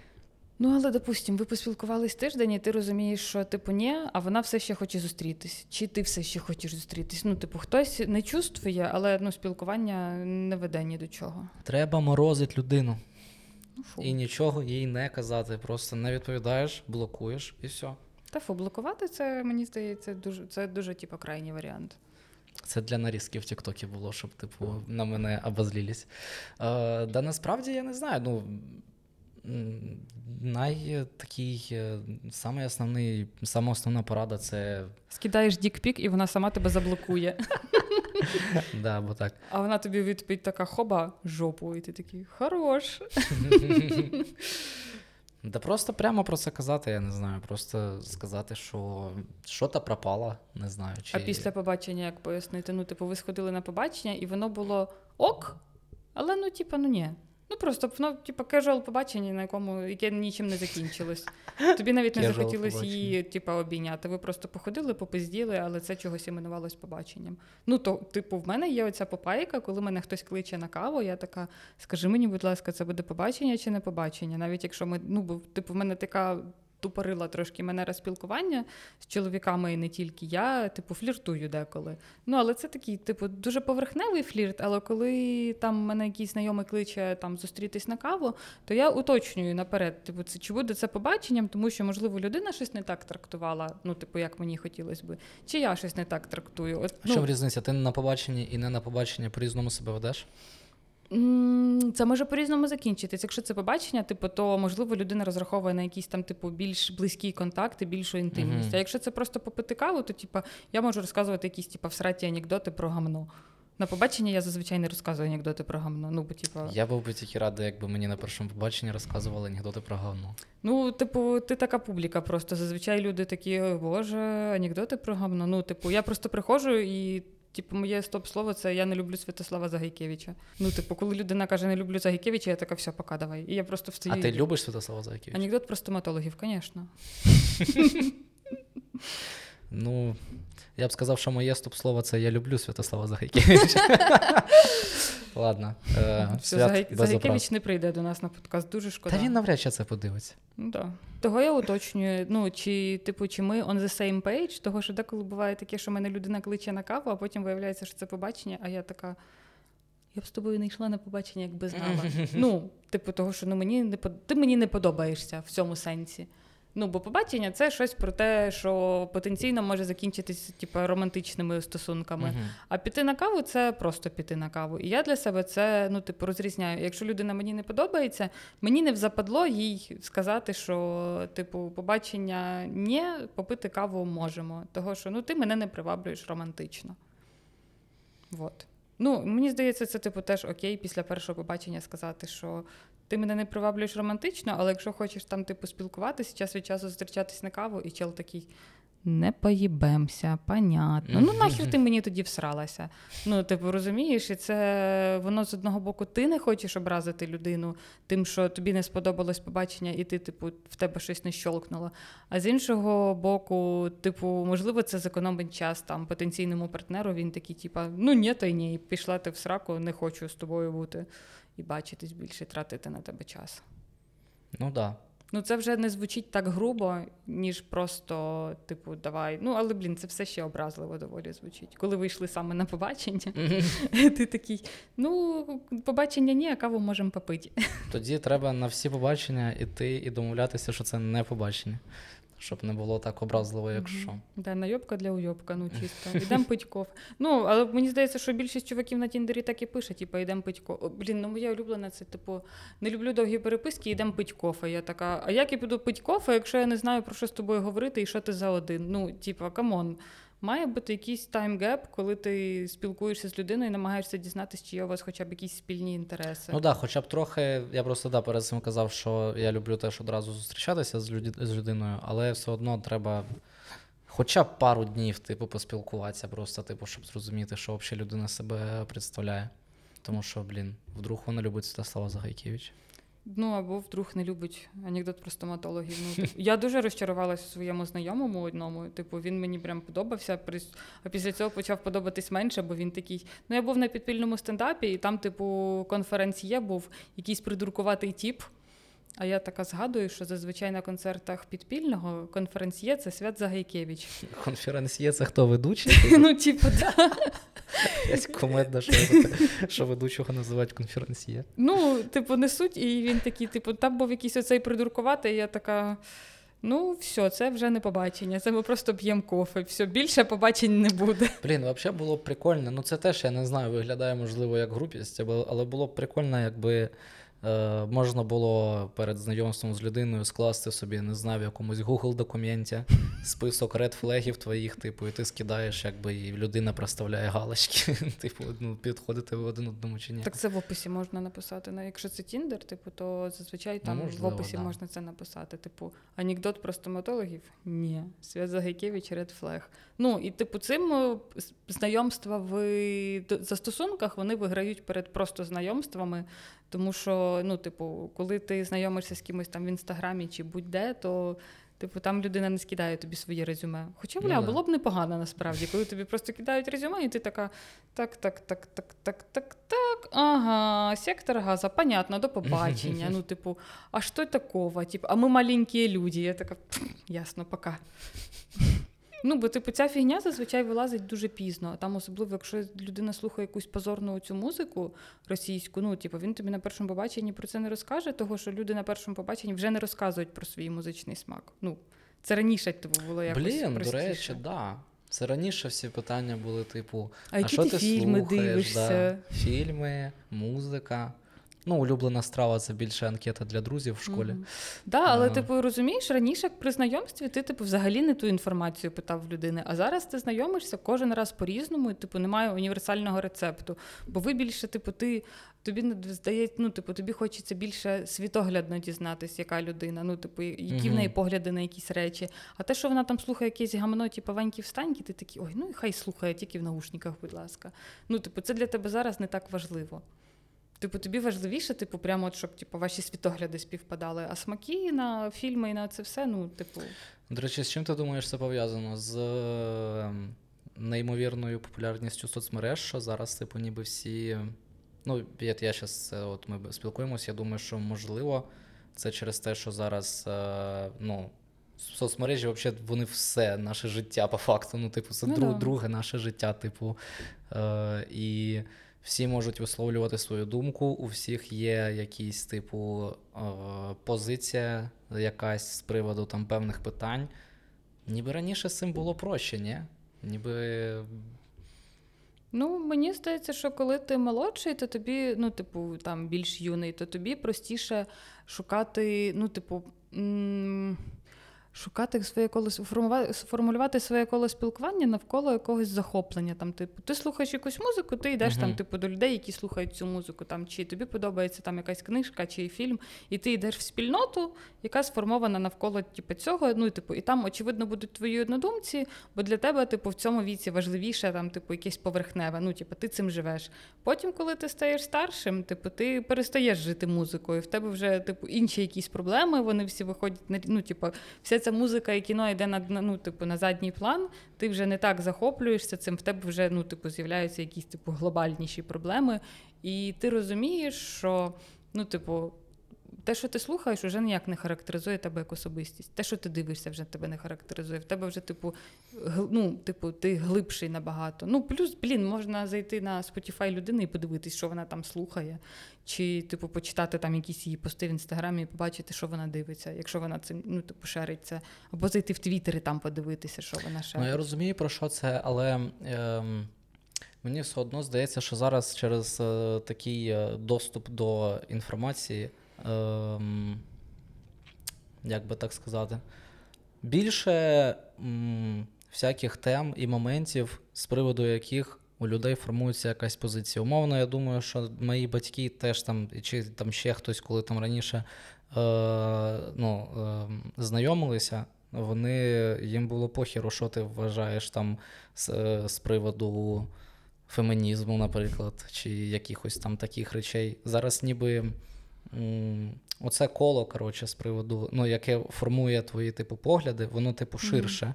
A: Ну, але, допустим, ви поспілкувались тиждень, і ти розумієш, що типу ні, а вона все ще хоче зустрітись. Чи ти все ще хочеш зустрітись? Ну, типу, хтось не чувствує, але ну, спілкування не веде ні до чого.
B: Треба морозити людину
A: Ну, фу.
B: і нічого їй не казати. Просто не відповідаєш, блокуєш і все.
A: Та фу, блокувати це, мені здається, дуже це дуже типу, крайній варіант.
B: Це для нарізки в Тіктокі було, щоб, типу, на мене обозлілись. Е, да насправді я не знаю. Ну, най такий, е, самий основний, сама основна порада це.
A: Скидаєш дікпік, і вона сама тебе заблокує. *laughs*
B: Да, бо так.
A: А вона тобі відповідь така хоба жопу, і ти такий хорош. *laughs*
B: Да просто прямо про це казати, я не знаю. Просто сказати, що що та пропала, не знаю. Чи...
A: А після побачення, як пояснити? Ну, типу, ви сходили на побачення, і воно було ок, але ну, типу, ну ні. Ну просто ну, типу, casual побачення, на якому яке нічим не закінчилось. Тобі навіть не захотілося її, типу, обійняти. Ви просто походили, попизділи, але це чогось іменувалось побаченням. Ну то, типу, в мене є оця попайка, коли мене хтось кличе на каву, я така: скажи мені, будь ласка, це буде побачення чи не побачення? Навіть якщо ми, ну, бо, типу, в мене така. Тупорила трошки мене розпілкування з чоловіками і не тільки я, типу, фліртую деколи. Ну, але це такий, типу, дуже поверхневий флірт. Але коли там мене якийсь знайомий кличе там зустрітись на каву, то я уточнюю наперед, типу, це чи буде це побаченням, тому що, можливо, людина щось не так трактувала, ну, типу, як мені хотілося би, чи я щось не так трактую. От,
B: В чому
A: ну,
B: різниця? Ти на побаченні і не на побаченні по-різному себе ведеш?
A: Це може по-різному закінчитись. Якщо це побачення, типу, то можливо людина розраховує на якісь там, типу, більш близькі контакти, більшу інтимність.
B: Мгм.
A: А якщо це просто попити каву, то типу, я можу розказувати якісь типу, всраті анекдоти про гамно. На побачення я зазвичай не розказую анекдоти про гамно. Ну, бо, типу,
B: Я був би тільки радий, якби мені на першому побаченні розказували анекдоти про говно.
A: ну, типу, ти така публіка просто. Зазвичай люди такі, боже, анекдоти про гамно. Ну, типу, я просто приходжу і. Типу, моє стоп-слово це я не люблю Святослава Загайкевича. Ну, типу, коли людина каже, не люблю Загайкевича, я така, все, пока, давай. І я просто встаю.
B: А ти любиш Святослава Загайкевича?
A: Анекдот про стоматологів, звісно. *laughs*
B: Ну, я б сказав, що моє стоп-слово це я люблю Святослава Захайкевича. *laughs* Ладно. е,
A: Загайкевич не прийде до нас на подкаст, дуже шкода.
B: Та він навряд чи це подивиться.
A: Ну, да. Того я уточнюю, ну, чи, типу, чи ми on the same page, того, що деколи буває таке, що мене людина кличе на каву, а потім виявляється, що це побачення, а я така. Я б з тобою не йшла на побачення, якби знала. *laughs* ну, типу, того, що ну, мені не ти мені не подобаєшся в цьому сенсі. Ну, бо побачення це щось про те, що потенційно може закінчитись типу, романтичними стосунками.
B: Мгм.
A: А піти на каву це просто піти на каву. І я для себе це ну, типу, розрізняю. Якщо людина мені не подобається, мені не взападло їй сказати, що типу, побачення ні, попити каву можемо. Того, що ну, ти мене не приваблюєш романтично. Вот. Ну, мені здається, це типу теж окей після першого побачення сказати, що ти мене не приваблюєш романтично, але якщо хочеш там типу спілкуватися, час від часу зустрічатись на каву, і чел такий. не поїбемося, понятно. Ну, нахер ти мені тоді всралася. Ну, типу, розумієш, і це воно з одного боку, ти не хочеш образити людину тим, що тобі не сподобалось побачення, і ти, типу, в тебе щось не щолкнуло. А з іншого боку, типу, можливо, це зекономить час там потенційному партнеру. Він такий, типа, ну ні, то й ні, пішла ти в сраку, не хочу з тобою бути і бачитись більше, тратити на тебе час.
B: Ну так. Да.
A: Ну, це вже не звучить так грубо, ніж просто, типу, давай. Ну, але блін, це все ще образливо доволі звучить. Коли ви йшли саме на побачення, *laughs* ти такий: ну, побачення ні, а каву можемо попити.
B: Тоді треба на всі побачення іти і домовлятися, що це не побачення. Щоб не було так образливо, якщо.
A: Да, найобка для уйобка, ну чисто. *laughs* Ідемо пить кофе. Ну, але мені здається, що більшість чуваків на Тіндері так і пише, типу, йдемо пить кофе. Блін, ну моя улюблена це, типу, не люблю довгі переписки, йдемо пить кофе. Я така, а як я піду пить кофе, якщо я не знаю, про що з тобою говорити і що ти за один? Ну, типу, come on. Має бути якийсь time gap, коли ти спілкуєшся з людиною і намагаєшся дізнатися, чи є у вас хоча б якісь спільні інтереси.
B: Ну так, да, хоча б трохи. Я просто да, перед цим казав, що я люблю теж одразу зустрічатися з, люд... з людиною, але все одно треба хоча б пару днів, типу, поспілкуватися, просто, типу, щоб зрозуміти, що взагалі людина себе представляє. Тому що, блін, вдруг вона любить Святослава Загайкевича.
A: Ну, або вдруг не любить анекдот про стоматологів. Ну, типу, я дуже розчарувалася у своєму знайомому одному. Типу, він мені прям подобався. А після цього почав подобатись менше, бо він такий. Ну, я був на підпільному стендапі, і там, типу, конференціє був якийсь придуркуватий тіп. А я така згадую, що зазвичай на концертах підпільного конференціє це Свят Загайкевич.
B: Конференціє це хто ведучий? *laughs*
A: Ну, типу, так.
B: Якась комедна, що, ведучого називають конференціє.
A: Ну, типу, несуть, і він такий, типу, там був якийсь оцей придуркуватий, і я така. Ну, все, це вже не побачення. Це ми просто п'ємо кофе. Все, більше побачень не буде.
B: Блін, взагалі було б прикольно. Ну, це теж, я не знаю, виглядає, можливо, як групість, але було б прикольно, якби. Е, можна було перед знайомством з людиною скласти собі, не знаю, в якомусь Google документі *laughs* список ред флегів твоїх, типу, і ти скидаєш, якби і людина проставляє галочки, *laughs* типу, ну, підходити в один одному чи ні.
A: Так це в описі можна написати. Ну, Якщо це Тіндер, типу, то зазвичай там
B: ну, можливо,
A: в описі
B: да.
A: можна це написати. Типу, анекдот про стоматологів? Ні. Свят Загайкевич, ред флег. Ну, і типу, цим знайомства в застосунках вони виграють перед просто знайомствами. Тому що, ну, типу, коли ти знайомишся з кимось там в інстаграмі чи будь-де, то типу там людина не скидає тобі своє резюме. Хоча бля,
B: ну,
A: було б непогано насправді, коли тобі просто кидають резюме, і ти така: так, так, так, так, так, так, так, ага, сектор газа, понятно, до побачення. Ну, типу, а що такого? Типу, а ми маленькі люди. Я така, ясно, пока. Ну, бо типу, ця фігня зазвичай вилазить дуже пізно. Там, особливо, якщо людина слухає якусь позорну цю музику російську, ну, типу, він тобі на першому побаченні про це не розкаже, того що люди на першому побаченні вже не розказують про свій музичний смак. Ну, це раніше типу, було якось.
B: Блін,
A: простіше.
B: до речі, да. Це раніше всі питання були, типу,
A: а, а
B: що
A: ти,
B: ти
A: фільми
B: слухаєш?
A: дивишся?
B: Да. Фільми, музика. Ну, улюблена страва це більше анкета для друзів в школі.
A: Mm-hmm. Да, але uh-huh. типу розумієш, раніше при знайомстві ти типу взагалі не ту інформацію питав в людини. А зараз ти знайомишся кожен раз по-різному, і типу немає універсального рецепту. Бо ви більше, типу, ти тобі здається, ну типу, тобі хочеться більше світоглядно дізнатися, яка людина. Ну, типу, які uh-huh. в неї погляди на якісь речі. А те, що вона там слухає якісь гамно, типу, ванькі встаньки, ти такий, ой, ну і хай слухає тільки в наушниках, будь ласка. Ну, типу, це для тебе зараз не так важливо. Типу, тобі важливіше, типу, прямо от, щоб типу, ваші світогляди співпадали. А смаки на фільми і на це все, ну, типу.
B: До речі, з чим ти думаєш, це пов'язано? З е, неймовірною популярністю соцмереж, що зараз, типу, ніби всі. Ну, я, я зараз, от ми спілкуємося, я думаю, що можливо, це через те, що зараз, е, ну. Соцмережі, взагалі, вони все наше життя по факту. Ну, типу, це
A: ну,
B: друг,
A: да.
B: друге наше життя, типу. Е, І всі можуть висловлювати свою думку, у всіх є якийсь типу позиція, якась з приводу там певних питань. Ніби раніше з цим було проще, ні? Ніби.
A: Ну, мені здається, що коли ти молодший, то тобі, ну, типу, там більш юний, то тобі простіше шукати, ну, типу. М- шукати своє коло формувати, сформулювати своє коло спілкування навколо якогось захоплення. Там, типу, ти слухаєш якусь музику, ти йдеш
B: Мгм.
A: там, типу, до людей, які слухають цю музику, там, чи тобі подобається там якась книжка чи фільм, і ти йдеш в спільноту, яка сформована навколо типу, цього. Ну, і, типу, і там, очевидно, будуть твої однодумці, бо для тебе, типу, в цьому віці важливіше там, типу, якесь поверхневе. Ну, типу, ти цим живеш. Потім, коли ти стаєш старшим, типу, ти перестаєш жити музикою. В тебе вже типу інші якісь проблеми. Вони всі виходять на ну, типу, вся ця музика і кіно йде на- ну, типу, на задній план. Ти вже не так захоплюєшся цим. В тебе вже ну, типу, з'являються якісь типу глобальніші проблеми. І ти розумієш, що ну, типу. Те, що ти слухаєш, вже ніяк не характеризує тебе як особистість. Те, що ти дивишся, вже тебе не характеризує. В тебе вже, типу, гл- ну, типу, ти глибший набагато. Ну, плюс, блін, можна зайти на Spotify людини і подивитись, що вона там слухає, чи, типу, почитати там якісь її пости в інстаграмі і побачити, що вона дивиться, якщо вона це ну, типу, шерить це. Або зайти в Твіттер і там подивитися, що вона шерить.
B: Ну, я розумію, про що це, але ем, мені все одно здається, що зараз через е, такий е, доступ до інформації, ем, як би так сказати, більше всяких тем і моментів, з приводу яких у людей формується якась позиція. Умовно, я думаю, що мої батьки теж там, чи там ще хтось, коли там раніше е, ну, е, знайомилися, вони їм було похеру, що ти вважаєш там з, е, з приводу фемінізму, наприклад, чи якихось там таких речей. Зараз ніби оце коло, коротше, з приводу, ну, яке формує твої типу погляди, воно, типу, ширше.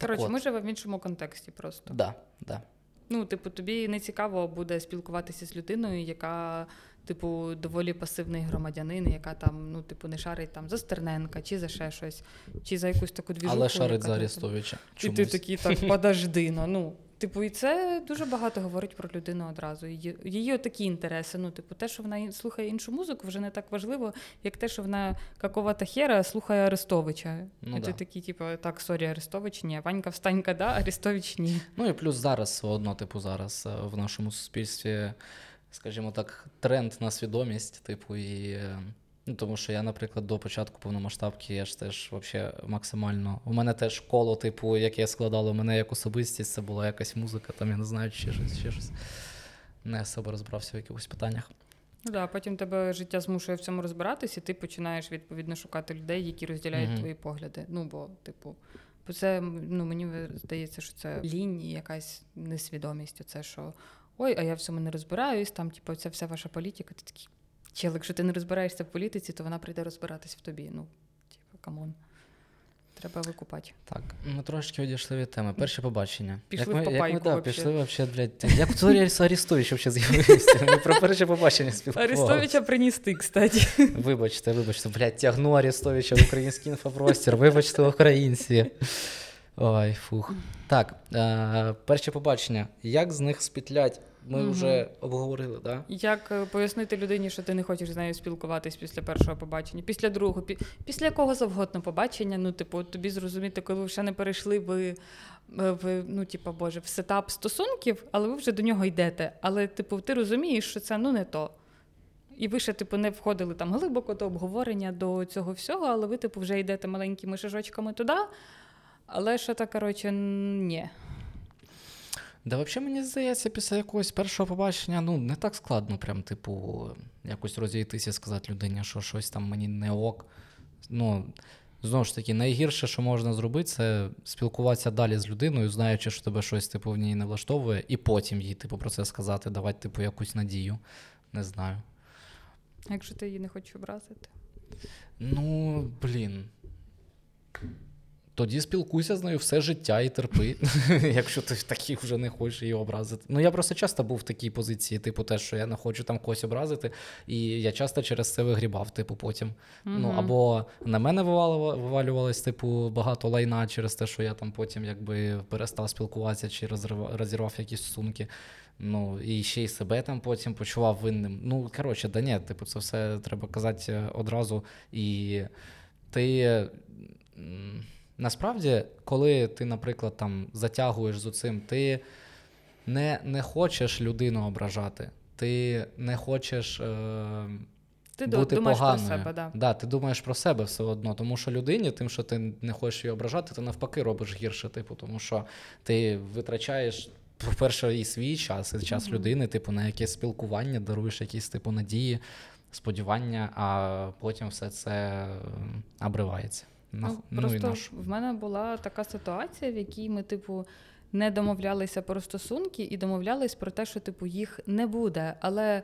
A: Коротше,
B: от.
A: ми живемо в іншому контексті просто.
B: Да, да.
A: Ну, типу, тобі не цікаво буде спілкуватися з людиною, яка, типу, доволі пасивний громадянин, яка там, ну, типу, не шарить там за Стерненка, чи за ще щось, чи за якусь таку двіжуху.
B: Але шарить
A: яка
B: за Арестовича.
A: І ти такий, так, подожди, ну, ну. Типу, і це дуже багато говорить про людину одразу. Її, її такі інтереси. Ну, типу, те, що вона слухає іншу музику, вже не так важливо, як те, що вона какого-то хера слухає Арестовича.
B: Ну
A: і ти
B: да.
A: такий, типу, так, sorry, Арестович, ні. Ванька встанька, да, Арестович ні.
B: Ну і плюс зараз одно, типу, зараз е, в нашому суспільстві, скажімо так, тренд на свідомість, типу, і. Ну, тому що я, наприклад, до початку повномасштабки я ж теж вообще максимально. У мене теж коло, типу, яке складало мене як особистість, це була якась музика, там я не знаю, чи щось, ще щось. Не особо розбирався в якихось питаннях.
A: Ну да, потім тебе життя змушує в цьому розбиратись, і ти починаєш відповідно шукати людей, які розділяють
B: Мгм.
A: твої погляди. Ну бо, типу, бо це ну мені здається, що це лінь і якась несвідомість. Оце що ой, а я в цьому не розбираюсь. Там, типу, ця вся ваша політика. Ти такий чел, якщо ти не розбираєшся в політиці, то вона прийде розбиратись в тобі. Ну, типу, come on. Треба викупати.
B: Так, ми трошки відійшли від теми. Перше побачення.
A: Пішли
B: як
A: в
B: ми, як ми, да, пішли вообще, блядь. Як в історії Арестович вообще з'явився? Ми про перше побачення спілкувалися.
A: Арестовича приніс ти, кстати.
B: Вибачте, вибачте, блядь, тягну Арестовича в український інфопростір. Вибачте, українці. Ой, фух. Так, е, перше побачення. Як з них спітлять? Ми
A: Мгм.
B: вже обговорили, так?
A: Як е, пояснити людині, що ти не хочеш з нею спілкуватись після першого побачення, після другого, пі- після якого завгодно побачення, ну, типу, тобі зрозуміти, коли ви ще не перейшли ви, е, в, ну, типу, Боже, в сетап стосунків, але ви вже до нього йдете. Але, типу, ти розумієш, що це ну не то. І ви ще, типу, не входили там глибоко до обговорення до цього всього, але ви, типу, вже йдете маленькими шажочками туди. Але що так, коротше, ні.
B: Да, взагалі, мені здається, після якогось першого побачення, ну, не так складно, прям, типу, якось розійтися і сказати людині, що щось там мені не ок. Ну, знову ж таки, найгірше, що можна зробити, це спілкуватися далі з людиною, знаючи, що тебе щось, типу, в ній не влаштовує, і потім їй, типу, про це сказати, давати, типу, якусь надію. Не знаю.
A: А якщо ти її не хочеш образити.
B: Ну, блін. Тоді спілкуйся з нею все життя і терпи, *laughs* якщо ти таких вже не хочеш її образити. Ну я просто часто був в такій позиції, типу, те, що я не хочу там когось образити, і я часто через це вигрібав, типу, потім. Ну або на мене вивалювалось, типу, багато лайна через те, що я там потім якби перестав спілкуватися чи розірвав якісь сумки. Ну, і ще й себе там потім почував винним. Ну, коротше, да ні, типу, це все треба казати е, одразу. І ти насправді, коли ти, наприклад, там затягуєш з цим, ти не, не хочеш людину ображати, ти не хочеш. Е,
A: Ти
B: бути
A: думаєш
B: поганою.
A: про себе, да.
B: Да, ти думаєш про себе все одно, тому що людині, тим, що ти не хочеш її ображати, ти навпаки робиш гірше, типу, тому що ти витрачаєш. По-перше, і свій час, і час
A: Мгм.
B: людини, типу, на якесь спілкування, даруєш якісь типу надії, сподівання, а потім все це обривається.
A: Ну,
B: ну, і
A: просто
B: наш.
A: в мене була така ситуація, в якій ми, типу, не домовлялися про стосунки і домовлялись про те, що типу їх не буде. Але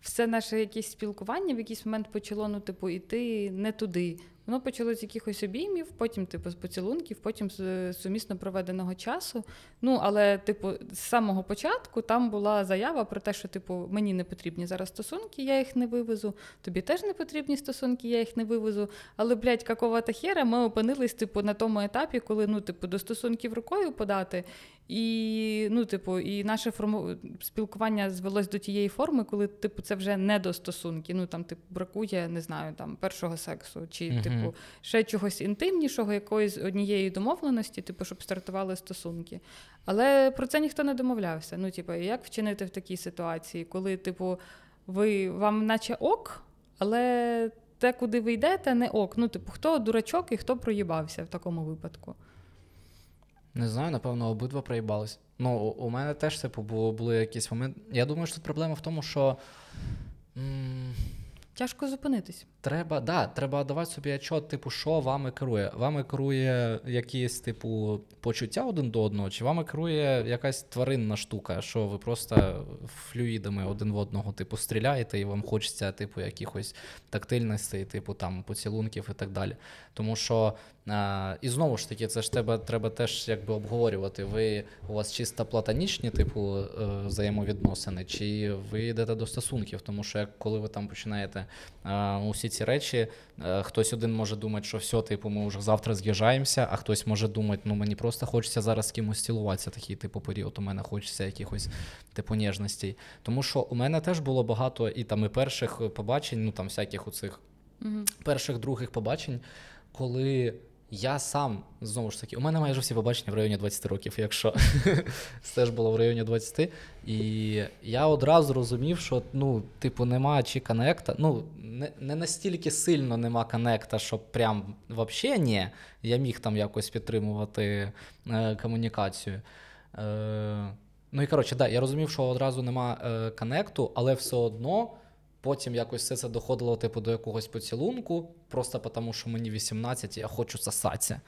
A: все наше якесь спілкування в якийсь момент почало, ну, типу, іти не туди. Воно почало з якихось обіймів, потім, типу, з поцілунків, потім з сумісно проведеного часу. Ну, але, типу, з самого початку там була заява про те, що, типу, мені не потрібні зараз стосунки, я їх не вивезу. Тобі теж не потрібні стосунки, я їх не вивезу. Але, блядь, какого-то хера ми опинились, типу, на тому етапі, коли ну, типу, до стосунків рукою подати. І, ну, типу, і наше форму... спілкування звелось до тієї форми, коли, типу, це вже не до стосунків. Ну там, типу, бракує, не знаю, там першого сексу, чи, типу, ще чогось інтимнішого, якоїсь однієї домовленості, типу, щоб стартували стосунки. Але про це ніхто не домовлявся. Ну, типу, як вчинити в такій ситуації, коли, типу, ви вам наче ок, але те, куди ви йдете, не ок. Ну, типу, хто дурачок і хто проїбався в такому випадку.
B: Не знаю, напевно, обидва проїбались. Ну, у- мене теж типу, було, були якісь моменти. Я думаю, що тут проблема в тому, що. м,
A: Тяжко зупинитись.
B: Треба, да, треба давати собі отчет, типу, що вами керує. Вами керує якісь, типу, почуття один до одного, чи вами керує якась тваринна штука, що ви просто флюїдами один в одного, типу, стріляєте, і вам хочеться, типу, якихось тактильностей, типу, там, поцілунків і так далі. Тому що, а, і знову ж таки, це ж тебе треба теж якби обговорювати. Ви у вас чисто платонічні, типу, е, взаємовідносини, чи ви йдете до стосунків, тому що як коли ви там починаєте а, усі ці речі, е, хтось один може думати, що все, типу, ми вже завтра з'їжджаємося, а хтось може думати, ну мені просто хочеться зараз з кимось цілуватися, такий типу період. У мене хочеться якихось типу ніжностей. Тому що у мене теж було багато і там і перших побачень, ну там всяких оцих
A: Угу.
B: перших других побачень, коли я сам знову ж таки, у мене майже всі побачення в районі 20 років, якщо *laughs* це теж було в районі 20. І я одразу розумів, що ну, типу, нема чи коннекта. Ну, не, не настільки сильно нема коннекта, що прям взагалі ні. Я міг там якось підтримувати е, комунікацію. Е, ну і коротше, да, я розумів, що одразу нема е, коннекту, але все одно. Потім якось все це доходило типу, до якогось поцілунку, просто тому, що мені 18, і я хочу сосатися.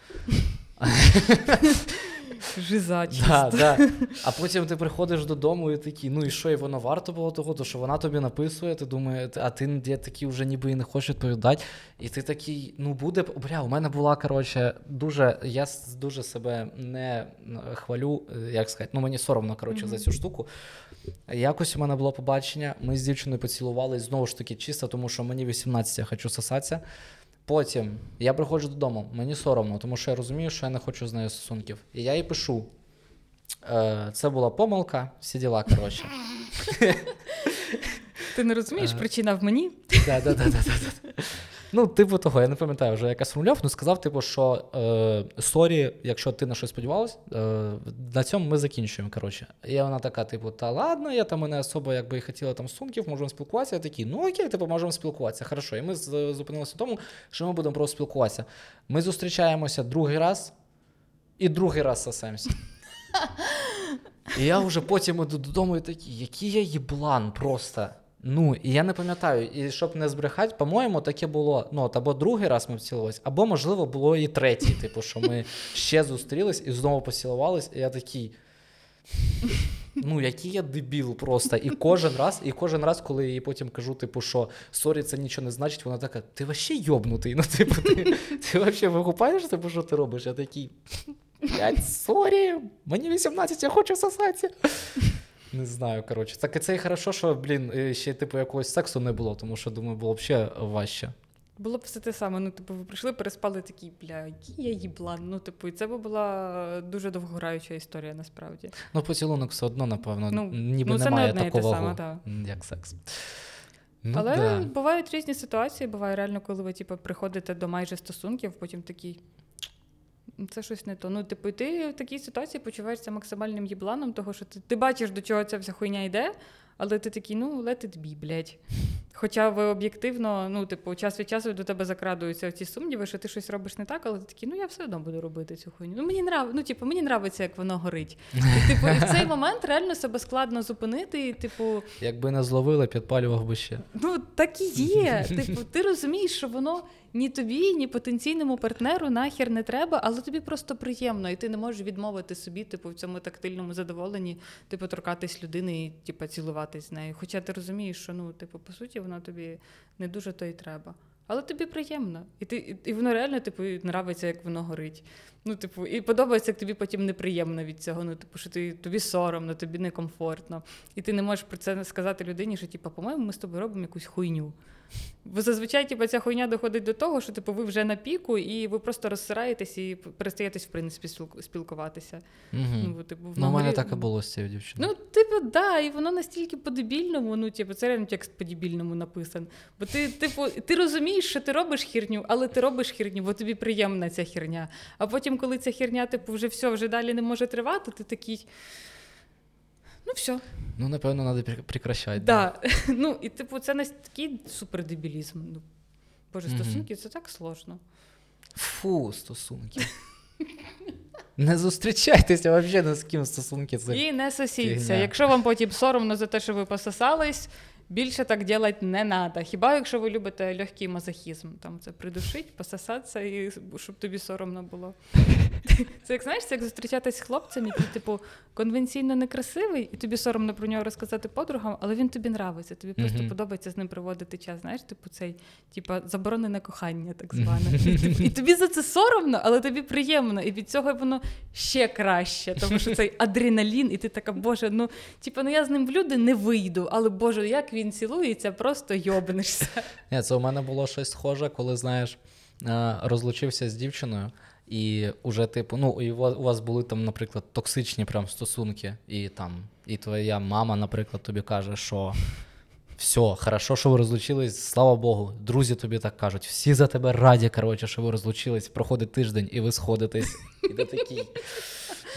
A: Жиза.
B: Да, да. А потім ти приходиш додому і такий, ну і що, і воно варто було того, то що вона тобі написує, ти думаєш, а ти я такий вже ніби і не хочеш відповідати. І ти такий, ну буде. Бля, у мене була, коротше, дуже. Я дуже себе не хвалю, е, як сказати, ну мені соромно, коротше, за цю штуку. Якось у мене було побачення, ми з дівчиною поцілувались знову ж таки чисто, тому що мені 18, я хочу сосатися. Потім я приходжу додому, мені соромно, тому що я розумію, що я не хочу з нею стосунків. І я їй пишу. Е, це була помилка, всі діла, коротше.
A: Ти не розумієш, причина в мені?
B: Да, да, да, да. Ну, типу того, я не пам'ятаю вже як я сформулював, ну сказав, типу, що е, sorry, якщо ти на щось сподівалась, е, на цьому ми закінчуємо. Коротше. І вона така, типу, та ладно, я там і не особо якби і хотіла там стосунків, можемо спілкуватися. Я такий, ну окей, типу, можемо спілкуватися. Хорошо. І ми зупинилися в тому, що ми будемо просто спілкуватися. Ми зустрічаємося другий раз, і другий раз сосемся. *laughs* І я вже потім іду додому і такий, який я їблан просто. Ну, і я не пам'ятаю, і щоб не збрехати, по-моєму, таке було. Ну, от або другий раз ми поцілувалися, або, можливо, було і третій, типу, що ми *laughs* ще зустрілись і знову поцілувались, і я такий. Ну, який я дебіл просто. І кожен раз, і кожен раз, коли я їй потім кажу, типу, що sorry, це нічого не значить, вона така, ти вообще йобнутий. Ну, типу, ти, ти вообще викупаєш, типу, що ти робиш? Я такий. Блять, sorry, мені 18, я хочу сосатися. Не знаю, коротше. Так і це і хорошо, що, блін, е, ще типу якогось сексу не було, тому що думаю, було б ще важче.
A: Було б все те саме. Ну, типу, ви прийшли, переспали такі, бля, який я їблан. Ну, типу, і це би була дуже довгограюча історія, насправді.
B: Ну, поцілунок все одно, напевно,
A: Ну,
B: ніби
A: ну, це
B: немає
A: одне і те саме,
B: м, як секс. Ну,
A: Але
B: да.
A: бувають різні ситуації. Буває реально, коли ви типу, приходите до майже стосунків, потім такий. «Ну, Це щось не то. Ну, типу, ти в такій ситуації почуваєшся максимальним їбланом, того що ти, ти бачиш, до чого ця вся хуйня йде, але ти такий, ну, let it be, блядь. Хоча ви об'єктивно, ну, типу, час від часу до тебе закрадуються ці сумніви, що ти щось робиш не так, але ти такий, ну я все одно буду робити цю хуйню. Ну мені нрав, ну, типу, мені нравиться, як воно горить. І, типу, і в цей момент реально себе складно зупинити, і, типу,
B: Якби не зловили, підпалював би ще.
A: Ну, так і є. Типу, ти розумієш, що воно ні тобі, ні потенційному партнеру нахер не треба, але тобі просто приємно, і ти не можеш відмовити собі, типу, в цьому тактильному задоволенні, типу, торкатись людини і типу, цілуватись з нею. Хоча ти розумієш, що ну, типу, по суті, воно тобі не дуже то й треба. Але тобі приємно. І ти, і- воно реально типу, нравиться, як воно горить. Ну, типу, і подобається, як тобі потім неприємно від цього. Ну, типу, що ти, тобі соромно, тобі некомфортно. І ти не можеш про це сказати людині, що, типу, по-моєму, ми з тобою робимо якусь хуйню. Бо зазвичай типу, ця хуйня доходить до того, що типу, ви вже на піку, і ви просто розсираєтесь і перестаєтесь, в принципі, спілку- спілкуватися.
B: Угу.
A: Ну, типу, в
B: Ну, мене так і було з цією дівчиною.
A: Ну, типу, да, і воно настільки по-дебільному, ну, типу, це реально текст по-дебільному написан. Бо ти, типу, ти розумієш, що ти робиш хірню, але ти робиш хірню, бо тобі приємна ця хірня. А потім, коли ця хірня, типу, вже все, вже далі не може тривати, ти такий. Ну, все.
B: Ну, напевно, треба прекращати.
A: Да. *laughs* Ну, і типу, це не такий супердебілізм. Ну, Боже, стосунки це так сложно.
B: Фу, стосунки. *laughs* Не зустрічайтеся взагалі з ким стосунки. Це...
A: І не сосіться. Якщо вам потім соромно за те, що ви пососались, більше так робити не треба. Хіба якщо ви любите легкий мазохізм, там це придушить, пососатися і щоб тобі соромно було. Це як знаєш, це як зустрічатись з хлопцем, який, типу, конвенційно некрасивий, і тобі соромно про нього розказати подругам, але він тобі нравиться. Тобі просто
B: Мгм.
A: подобається з ним проводити час. Знаєш, типу, цей, типу, заборонене кохання, так зване. І, і тобі за це соромно, але тобі приємно. І від цього воно ще краще, тому що цей адреналін, і ти така, боже, ну типу, ну я з ним в люди не вийду, але боже, як він цілується, просто йобнешся. *laughs*
B: Ні, це у мене було щось схоже, коли, знаєш, е, розлучився з дівчиною, і уже, типу, ну, і у вас, були там, наприклад, токсичні прям стосунки, і там, і твоя мама, наприклад, тобі каже, що все, хорошо, що ви розлучились, слава Богу. Друзі тобі так кажуть, всі за тебе раді, коротше, що ви розлучились, проходить тиждень, і ви сходитесь. І ти такий.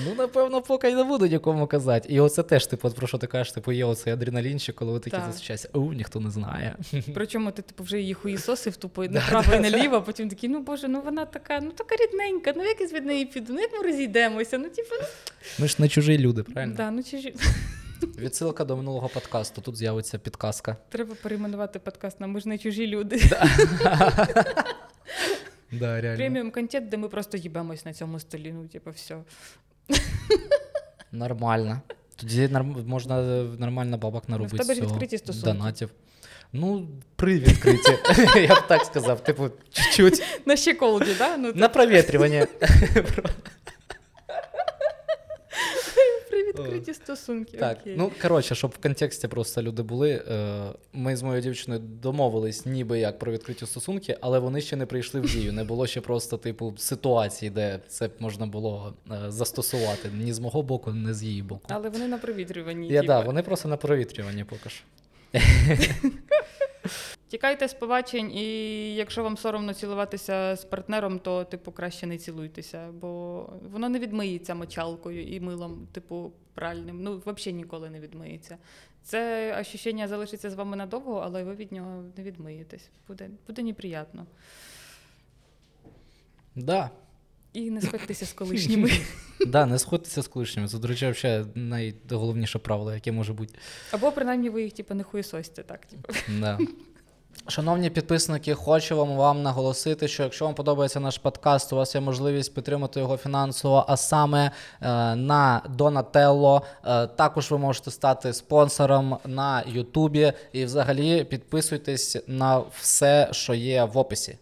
B: Ну, напевно, поки й не буду нікому казати. І оце теж, типу, про що ти кажеш, типу, є оцей адреналінчик, коли ви такі
A: Так.
B: зустрічаєтеся, о, ніхто не знає. *laughs*
A: Причому ти типу вже її хуїсосив тупо направо і наліво, а потім такий, ну боже, ну вона така, ну така рідненька, ну як я від неї піду, ну як ми розійдемося, ну типу, ну
B: Ми ж не чужі люди, правильно?
A: да, ну чи ж *laughs*
B: Відсилка до минулого подкасту. Тут з'явиться підказка.
A: треба перейменувати подкаст на ми ж не чужі люди. *laughs*
B: Да, реально.
A: Преміум контент, де ми просто їбемось на цьому столі. Ну, типу, все. *laughs*
B: Нормально. Тоді можна нормально бабок наробити.
A: Ну, в тебе
B: ж
A: відкриті стосунки.
B: Донатів. Ну, при відкритті, *laughs* Я б так сказав, типу, чуть-чуть.
A: На щеколді, да? Ну,
B: На провітрювання. *laughs*
A: при відкриті стосунки.
B: Так,
A: окей.
B: ну коротше, щоб в контексті просто люди були. е, Ми з моєю дівчиною домовились ніби як про відкриті стосунки, але вони ще не прийшли в дію. Не було ще просто, типу, ситуації, де це б можна було е, застосувати ні з мого боку, ні з її боку.
A: Але вони на провітрюванні.
B: Я,
A: так
B: да, вони просто на провітрюванні поки що. *laughs*
A: Тікайте з побачень, і якщо вам соромно цілуватися з партнером, то типу краще не цілуйтеся, бо воно не відмиється мочалкою і милом, типу, пральним. Ну, взагалі ніколи не відмиється. Це ощущення залишиться з вами надовго, але ви від нього не відмиєтесь. Буде, буде неприємно.
B: Да.
A: І не сходьтеся з *laughs* колишніми.
B: Да, не сходьтеся з колишніми. Це, до речі, взагалі найголовніше правило, яке може бути.
A: Або принаймні ви їх типу, не хуєсосьте, так? Типу.
B: Да. Шановні підписники, хочу вам, вам наголосити, що якщо вам подобається наш подкаст, у вас є можливість підтримати його фінансово, а саме е, на Donatello. Е, також ви можете стати спонсором на Ютубі. І взагалі підписуйтесь на все, що є в описі.